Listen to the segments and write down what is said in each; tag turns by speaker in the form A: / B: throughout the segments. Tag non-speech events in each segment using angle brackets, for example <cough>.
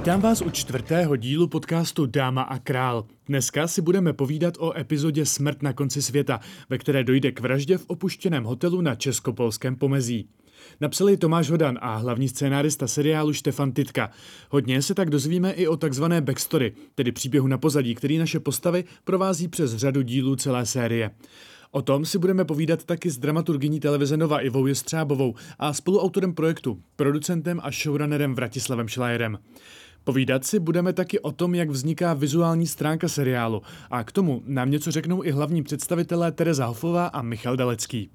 A: Vítám vás u čtvrtého dílu podcastu Dáma a král. Dneska si budeme povídat o epizodě Smrt na konci světa, ve které dojde k vraždě v opuštěném hotelu na českopolském pomezí. Napsali Tomáš Hodan a hlavní scénárista seriálu Štefan Titka. Hodně se tak dozvíme i o takzvané backstory, tedy příběhu na pozadí, který naše postavy provází přes řadu dílů celé série. O tom si budeme povídat taky s dramaturgyní televize Nova Ivou Jestřábovou a spoluautorem projektu, producentem a showrunnerem Vratislavem Šlajerem. Povídat si budeme taky o tom, jak vzniká vizuální stránka seriálu a k tomu nám něco řeknou i hlavní představitelé Tereza Hofová a Michal Dalecký.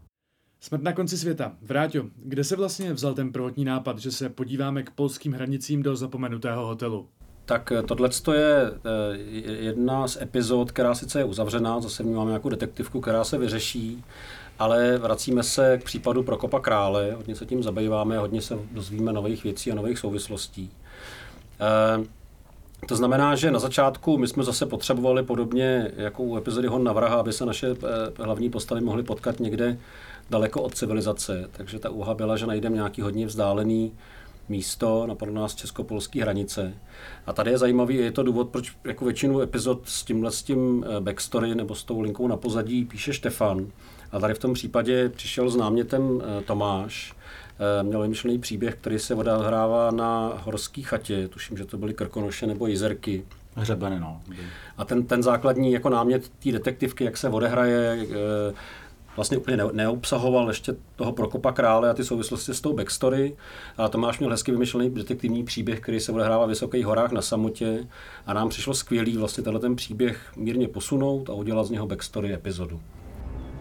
A: Smrt na konci světa. Vráťo, kde se vlastně vzal ten prvotní nápad, že se podíváme k polským hranicím do zapomenutého hotelu?
B: Tak eh, tohle je eh, jedna z epizod, která sice je uzavřená, zase máme jako detektivku, která se vyřeší, ale vracíme se k případu Prokopa Krále, hodně se tím zabýváme, hodně se dozvíme nových věcí a nových souvislostí. Eh, to znamená, že na začátku my jsme zase potřebovali podobně jako u epizody Hon na vraha, aby se naše hlavní postavy mohly potkat někde daleko od civilizace. Takže ta úha byla, že najdeme nějaký hodně vzdálený místo, napadlo nás česko-polské hranice. A tady je zajímavý, je to důvod, proč jako většinu epizod s tímhle s tím eh, backstory nebo s tou linkou na pozadí píše Štefan. A tady v tom případě přišel s námětem eh, Tomáš, eh, měl vymyšlený příběh, který se odehrává na horské chatě, tuším, že to byly Krkonoše nebo Jizerky.
C: Hřebeny, no.
B: A ten, ten základní jako námět té detektivky, jak se odehraje, vlastně úplně neobsahoval ještě toho Prokopa Krále a ty souvislosti s tou backstory. A Tomáš měl hezky vymyšlený detektivní příběh, který se odehrává v Vysokých horách na samotě a nám přišlo skvělý vlastně tenhle ten příběh mírně posunout a udělat z něho backstory epizodu.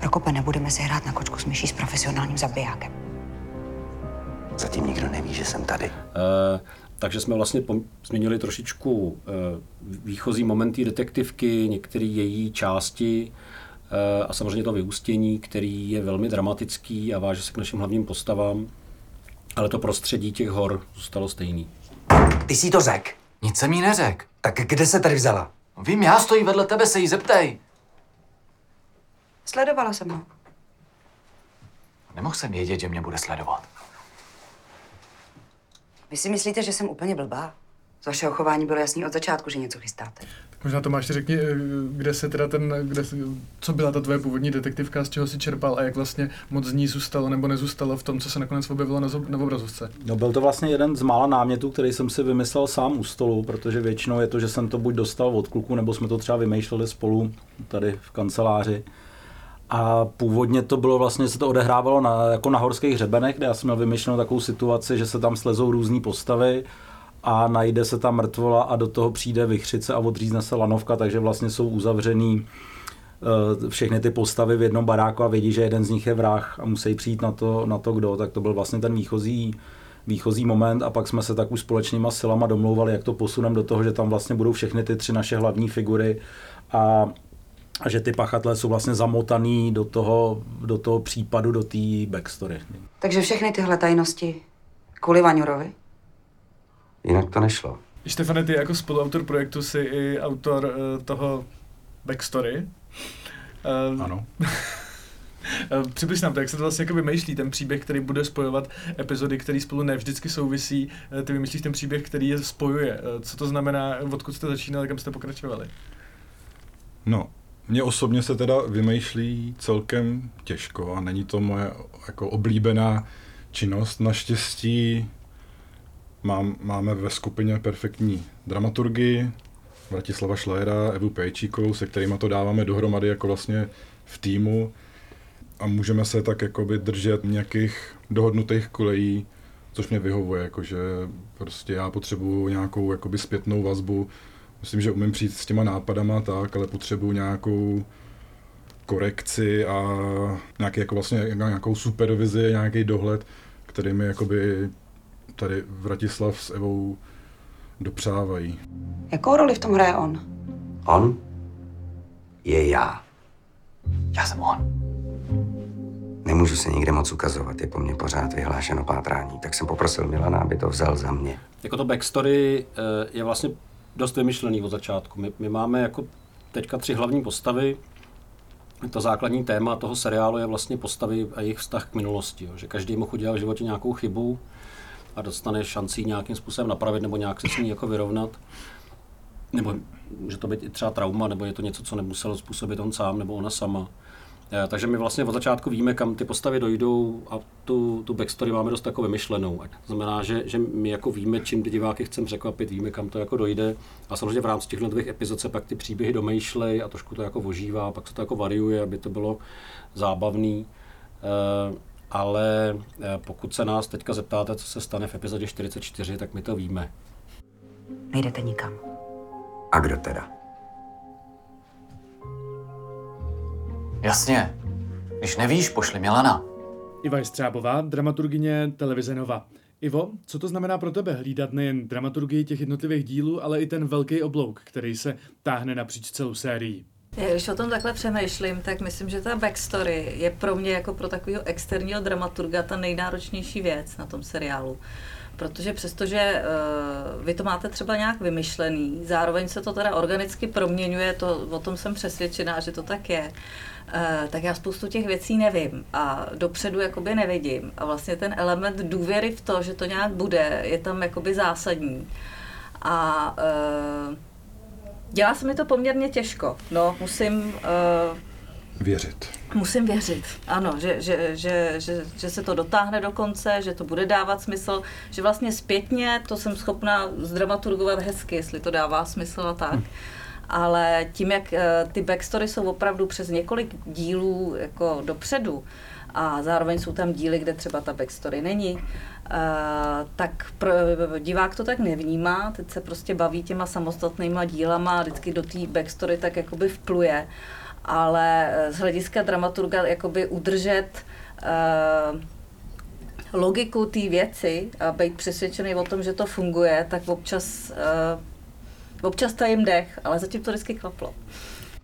D: Prokope, nebudeme si hrát na kočku s myší s profesionálním zabijákem.
E: Zatím nikdo neví, že jsem tady.
B: Uh, takže jsme vlastně změnili trošičku uh, výchozí momenty detektivky, některé její části, Eh, a samozřejmě to vyústění, který je velmi dramatický a váže se k našim hlavním postavám, ale to prostředí těch hor zůstalo stejný.
E: Ty jsi to řek?
C: Nic jsem jí neřek.
E: Tak kde se tady vzala?
C: Vím, já stojí vedle tebe, se jí zeptej.
D: Sledovala jsem ho.
C: Nemohl jsem vědět, že mě bude sledovat.
D: Vy si myslíte, že jsem úplně blbá? Z vašeho chování bylo jasný od začátku, že něco chystáte.
A: Možná Tomáš, řekni, eh, kde se teda ten, kde, co byla ta tvoje původní detektivka, z čeho si čerpal a jak vlastně moc z ní zůstalo nebo nezůstalo v tom, co se nakonec objevilo na, na obrazovce?
F: No byl to vlastně jeden z mála námětů, který jsem si vymyslel sám u stolu, protože většinou je to, že jsem to buď dostal od kluku, nebo jsme to třeba vymýšleli spolu tady v kanceláři. A původně to bylo vlastně, se to odehrávalo na, jako na horských hřebenech, kde já jsem měl vymyšlenou takovou situaci, že se tam slezou různé postavy a najde se tam mrtvola a do toho přijde vychřice a odřízne se lanovka, takže vlastně jsou uzavřený eh, všechny ty postavy v jednom baráku a vědí, že jeden z nich je vrah a musí přijít na to, na to kdo, tak to byl vlastně ten výchozí, výchozí moment a pak jsme se tak už společnýma silama domlouvali, jak to posuneme do toho, že tam vlastně budou všechny ty tři naše hlavní figury a, a že ty pachatelé jsou vlastně zamotaný do toho, do toho případu, do té backstory.
D: Takže všechny tyhle tajnosti kvůli Vaňurovi?
E: Jinak to nešlo.
A: Štefane, ty jako spoluautor projektu jsi i autor uh, toho backstory.
F: Uh, ano. <laughs>
A: Eh, přibliž nám to, jak se to vlastně jako vymýšlí, ten příběh, který bude spojovat epizody, které spolu nevždycky souvisí. Ty vymýšlíš ten příběh, který je spojuje. Co to znamená, odkud jste začínali, kam jste pokračovali?
G: No, mně osobně se teda vymýšlí celkem těžko a není to moje jako oblíbená činnost. Naštěstí Mám, máme ve skupině perfektní dramaturgii, Vratislava Šlajera, Evu Pejčíkovou, se kterými to dáváme dohromady jako vlastně v týmu a můžeme se tak jakoby držet nějakých dohodnutých kolejí, což mě vyhovuje, jakože prostě já potřebuju nějakou jakoby zpětnou vazbu, myslím, že umím přijít s těma nápadama tak, ale potřebuju nějakou korekci a nějaký jako vlastně nějakou supervizi, nějaký dohled, který mi jakoby tady Vratislav s Evou dopřávají.
D: Jakou roli v tom hraje on?
E: On je já.
C: Já jsem on.
E: Nemůžu se nikde moc ukazovat, je po mně pořád vyhlášeno pátrání, tak jsem poprosil Milana, aby to vzal za mě.
B: Jako to backstory eh, je vlastně dost vymyšlený od začátku. My, my máme jako teďka tři hlavní postavy. To základní téma toho seriálu je vlastně postavy a jejich vztah k minulosti. Jo. Že každý mohl udělat v životě nějakou chybu a dostane šanci nějakým způsobem napravit nebo nějak se s ní jako vyrovnat. Nebo může to být i třeba trauma, nebo je to něco, co nemusel způsobit on sám nebo ona sama. Eh, takže my vlastně od začátku víme, kam ty postavy dojdou a tu, tu backstory máme dost jako vymyšlenou. To znamená, že, že my jako víme, čím ty diváky chceme překvapit, víme, kam to jako dojde. A samozřejmě v rámci těch jednotlivých epizod se pak ty příběhy domýšlej a trošku to jako ožívá, pak se to jako variuje, aby to bylo zábavný. Eh, ale eh, pokud se nás teďka zeptáte, co se stane v epizodě 44, tak my to víme.
D: Nejdete nikam.
E: A kdo teda?
C: Jasně. Když nevíš, pošli Milana.
A: Iva Střábová, dramaturgině televize Nova. Ivo, co to znamená pro tebe hlídat nejen dramaturgii těch jednotlivých dílů, ale i ten velký oblouk, který se táhne napříč celou sérií?
H: Když o tom takhle přemýšlím, tak myslím, že ta backstory je pro mě jako pro takového externího dramaturga ta nejnáročnější věc na tom seriálu. Protože přestože uh, vy to máte třeba nějak vymyšlený, zároveň se to teda organicky proměňuje, to, o tom jsem přesvědčená, že to tak je, uh, tak já spoustu těch věcí nevím a dopředu jakoby nevidím. A vlastně ten element důvěry v to, že to nějak bude, je tam jakoby zásadní. A uh, dělá se mi to poměrně těžko. No, musím... Uh,
G: Věřit.
H: Musím věřit, ano, že, že, že, že, že se to dotáhne do konce, že to bude dávat smysl, že vlastně zpětně to jsem schopna zdramaturgovat hezky, jestli to dává smysl a tak. Hm. Ale tím, jak eh, ty backstory jsou opravdu přes několik dílů jako dopředu, a zároveň jsou tam díly, kde třeba ta backstory není, Uh, tak pro, divák to tak nevnímá, teď se prostě baví těma samostatnýma dílama a vždycky do té backstory tak jakoby vpluje. Ale eh, z hlediska dramaturga jakoby udržet uh, logiku té věci a být přesvědčený o tom, že to funguje, tak občas, uh, občas tajím dech, ale zatím to vždycky klaplo.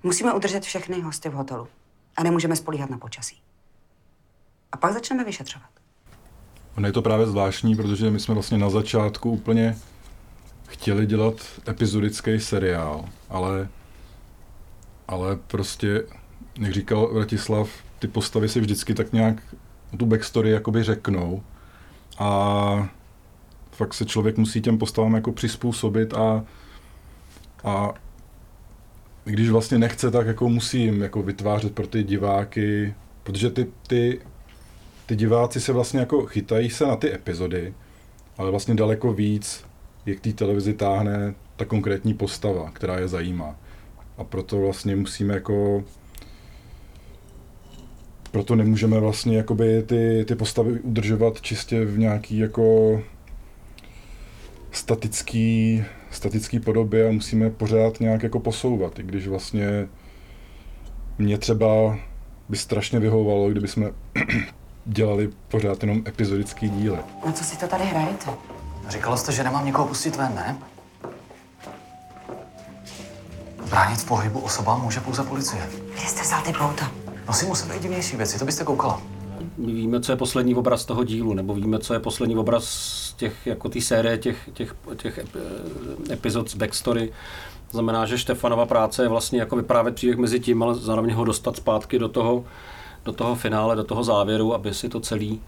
D: Musíme udržet všechny hosty v hotelu a nemůžeme spolíhat na počasí. A pak začneme vyšetřovat.
G: Ono je to právě zvláštní, protože my jsme vlastně na začátku úplně chtěli dělat epizodický seriál, ale, ale prostě, jak říkal Vratislav, ty postavy si vždycky tak nějak tu backstory jakoby řeknou a fakt se člověk musí těm postavám jako přizpůsobit a, a když vlastně nechce, tak jako musím jako vytvářet pro ty diváky, protože ty, ty ty diváci se vlastně jako chytají se na ty epizody, ale vlastně daleko víc jak k té televizi táhne ta konkrétní postava, která je zajímá. A proto vlastně musíme jako proto nemůžeme vlastně jakoby ty, ty postavy udržovat čistě v nějaký jako statický, statický podobě a musíme pořád nějak jako posouvat, i když vlastně mě třeba by strašně vyhovovalo, kdyby jsme dělali pořád jenom epizodický díly.
D: Na co si to tady hrajete?
C: Říkala jste, že nemám někoho pustit ven, ne? Bránit v pohybu osobám může pouze policie.
D: Kde jste vzal ty pouta?
C: Nosím u sebe i divnější věci, to byste koukala.
B: My víme, co je poslední obraz toho dílu, nebo víme, co je poslední obraz těch, jako té série těch, těch, těch epizod z backstory. To znamená, že Štefanova práce je vlastně jako vyprávět příběh mezi tím, ale zároveň ho dostat zpátky do toho, do toho finále, do toho závěru, aby si to celý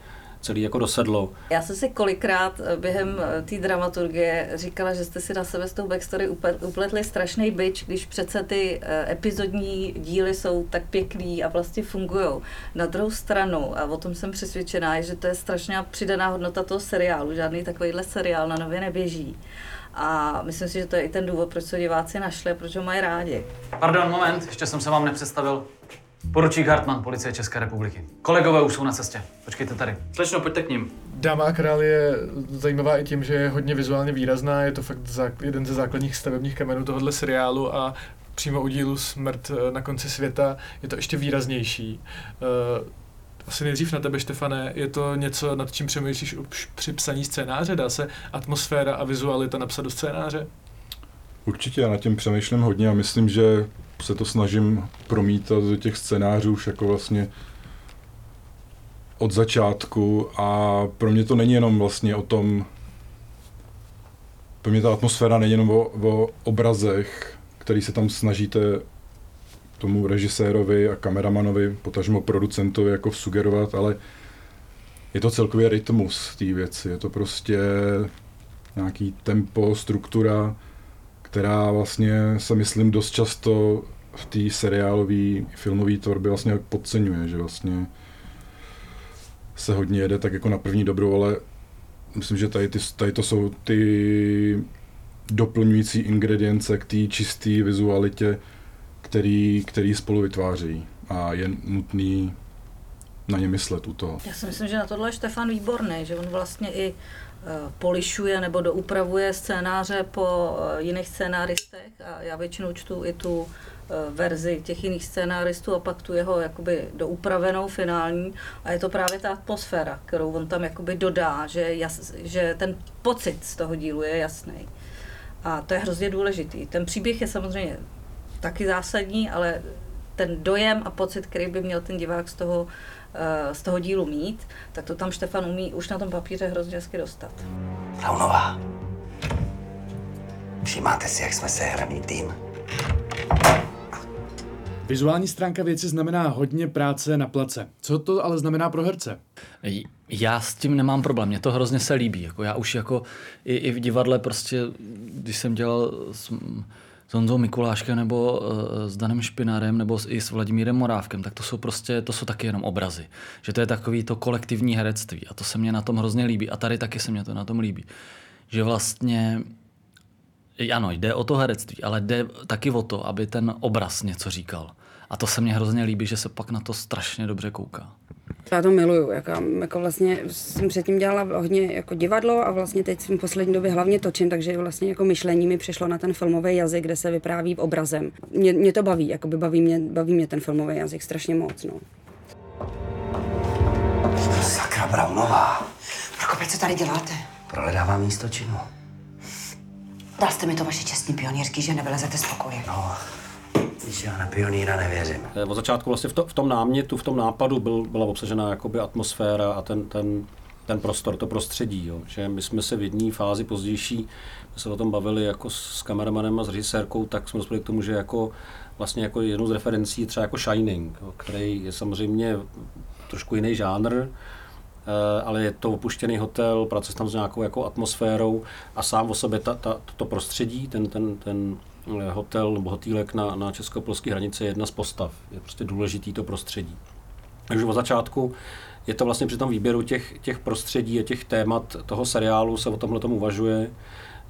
B: celý jako dosedlo.
H: Já jsem si kolikrát eh, během eh, té dramaturgie říkala, že jste si na sebe s tou backstory upletli strašný byč, když přece ty eh, epizodní díly jsou tak pěkný a vlastně fungují. Na druhou stranu, a o tom jsem přesvědčená, že to je strašná přidaná hodnota toho seriálu. Žádný takovýhle seriál na nově neběží. A myslím si, že to je i ten důvod, proč se diváci našli a proč ho mají rádi.
C: Pardon, moment, ještě jsem se vám nepředstavil. Poručík Hartmann, policie České republiky. Kolegové už jsou na cestě. Počkejte tady. Slečno, pojďte k ním.
I: Dáma a král je zajímavá i tím, že je hodně vizuálně výrazná. Je to fakt jeden ze základních stavebních kamenů tohohle seriálu a přímo u dílu Smrt eh, na konci světa je to ještě výraznější. Uh, asi nejdřív na tebe, Štefane, je to něco, nad čím přemýšlíš už při psaní scénáře? Dá se atmosféra a vizualita napsat do scénáře?
G: Určitě, já nad tím přemýšlím hodně a myslím, že se to snažím promítat do těch scénářů už jako vlastně od začátku a pro mě to není jenom vlastně o tom, pro mě ta atmosféra není jenom o, o obrazech, který se tam snažíte tomu režisérovi a kameramanovi, potažmo producentovi jako sugerovat, ale je to celkově rytmus té věci. Je to prostě nějaký tempo, struktura, která vlastně se myslím dost často v té seriálové filmové tvorbě vlastně podceňuje, že vlastně se hodně jede tak jako na první dobrou, ale myslím, že tady, ty, tady to jsou ty doplňující ingredience k té čisté vizualitě, který, který spolu vytváří. A je nutný na ně myslet u toho.
H: Já si myslím, že na tohle je Štefan výborný, že on vlastně i eh, polišuje nebo doupravuje scénáře po eh, jiných scénáristech a já většinou čtu i tu eh, verzi těch jiných scénáristů a pak tu jeho jakoby doupravenou finální a je to právě ta atmosféra, kterou on tam jakoby dodá, že, jas, že ten pocit z toho dílu je jasný. A to je hrozně důležitý. Ten příběh je samozřejmě taky zásadní, ale ten dojem a pocit, který by měl ten divák z toho, eh, z toho dílu mít, tak to tam Štefan umí už na tom papíře hrozně hezky dostat.
E: Braunová, všímáte si, jak jsme sehraný tým?
A: Vizuální stránka věci znamená hodně práce na place. Co to ale znamená pro herce?
C: Já s tím nemám problém, mě to hrozně se líbí. Jako já už jako i, i v divadle prostě, když jsem dělal s, s Honzou Mikuláškem nebo uh, s Danem Špinárem nebo i s Vladimírem Morávkem, tak to jsou prostě, to jsou taky jenom obrazy. Že to je takový to kolektivní herectví a to se mě na tom hrozně líbí a tady taky se mě to na tom líbí. Že vlastně ano, jde o to herectví, ale jde taky o to, aby ten obraz něco říkal. A to se mně hrozně líbí, že se pak na to strašně dobře kouká.
D: Já to miluju, jako, jako vlastně jsem předtím dělala hodně jako divadlo a vlastně teď v poslední době hlavně točím, takže vlastně jako myšlení mi přišlo na ten filmový jazyk, kde se vypráví obrazem. Mě, mě to baví, jako by baví mě, baví mě ten filmový jazyk strašně moc. No.
E: Sakra Braunová,
D: Prokope, co tady děláte?
E: prohledávám místo činu.
D: Dal jste mi to vaše čestný pionýrský, že nevylezete z pokoje.
E: No, já na pionýra nevěřím.
B: Eh, Od začátku vlastně v, to, v tom námětu, v tom nápadu byl, byla obsažena jakoby atmosféra a ten, ten, ten prostor, to prostředí. Jo. Že my jsme se v jedné fázi pozdější, my se o tom bavili jako s kameramanem a s režisérkou, tak jsme dospěli k tomu, že jako vlastně jako jednou z referencí třeba jako Shining, jo, který je samozřejmě trošku jiný žánr, ale je to opuštěný hotel, pracuje tam s nějakou jako atmosférou a sám o sobě ta, ta, to prostředí, ten, ten, ten eh, hotel nebo hotýlek na, na česko-polské hranici je jedna z postav. Je prostě důležitý to prostředí. Takže od začátku je to vlastně při tom výběru těch, těch prostředí a těch témat toho seriálu se o tomhle tomu uvažuje.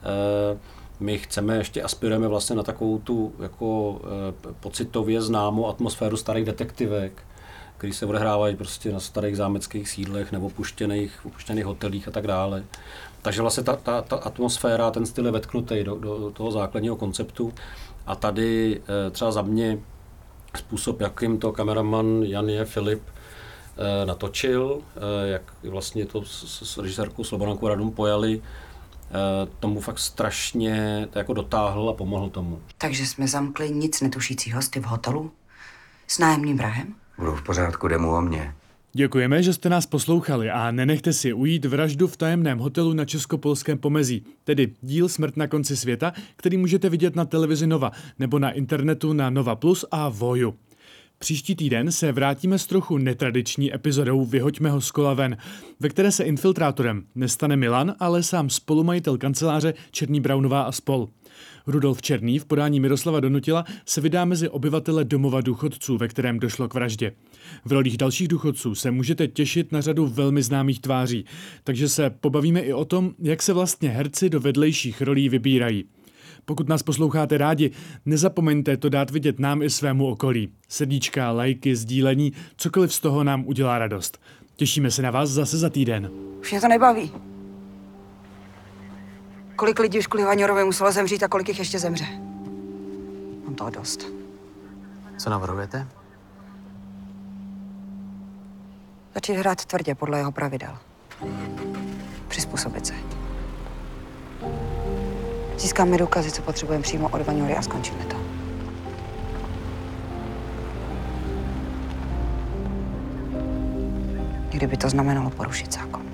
B: Eh, My chceme, ještě aspirujeme vlastně na takovou tu jako eh, pocitově známou atmosféru starých detektivek, který se odehrávají prostě na starých zámeckých sídlech nebo opuštěných, opuštěných hotelích a tak dále. Takže vlastně ta, ta, ta atmosféra, ten styl je vetknutý do, do toho základního konceptu. A tady eh, třeba za mě způsob, jakým to kameraman Jan je Filip eh, natočil, eh, jak vlastně to s, s režisérkou Slobodankou Radum pojali, tomu fakt strašně to jako dotáhl a pomohl tomu.
D: Takže jsme zamkli nic netušící hosty v hotelu s nájemným vrahem?
E: Budou v pořádku, jde mu o mě.
A: Děkujeme, že jste nás poslouchali a nenechte si ujít vraždu v tajemném hotelu na Českopolském pomezí, tedy díl Smrt na konci světa, který můžete vidět na televizi Nova nebo na internetu na Nova Plus a Voju. Příští týden se vrátíme s trochu netradiční epizodou Vyhoďme ho z kola ven, ve které se infiltrátorem nestane Milan, ale sám spolumajitel kanceláře Černý Braunová a spol. Rudolf Černý v podání Miroslava Donutila se vydá mezi obyvatele domova důchodců, ve kterém došlo k vraždě. V rolích dalších důchodců se můžete těšit na řadu velmi známých tváří, takže se pobavíme i o tom, jak se vlastně herci do vedlejších rolí vybírají. Pokud nás posloucháte rádi, nezapomeňte to dát vidět nám i svému okolí. Srdíčka, lajky, sdílení, cokoliv z toho nám udělá radost. Těšíme se na vás zase za týden.
D: Už mě to nebaví. Kolik lidí už kvůli Vaňorovi muselo zemřít a kolik jich ještě zemře? Mám toho dost.
C: Co navrhujete?
D: Začít hrát tvrdě podle jeho pravidel. Přizpůsobit se. Získáme důkazy, co potřebujeme přímo od Vaňory a skončíme to. Kdyby to znamenalo porušit zákon.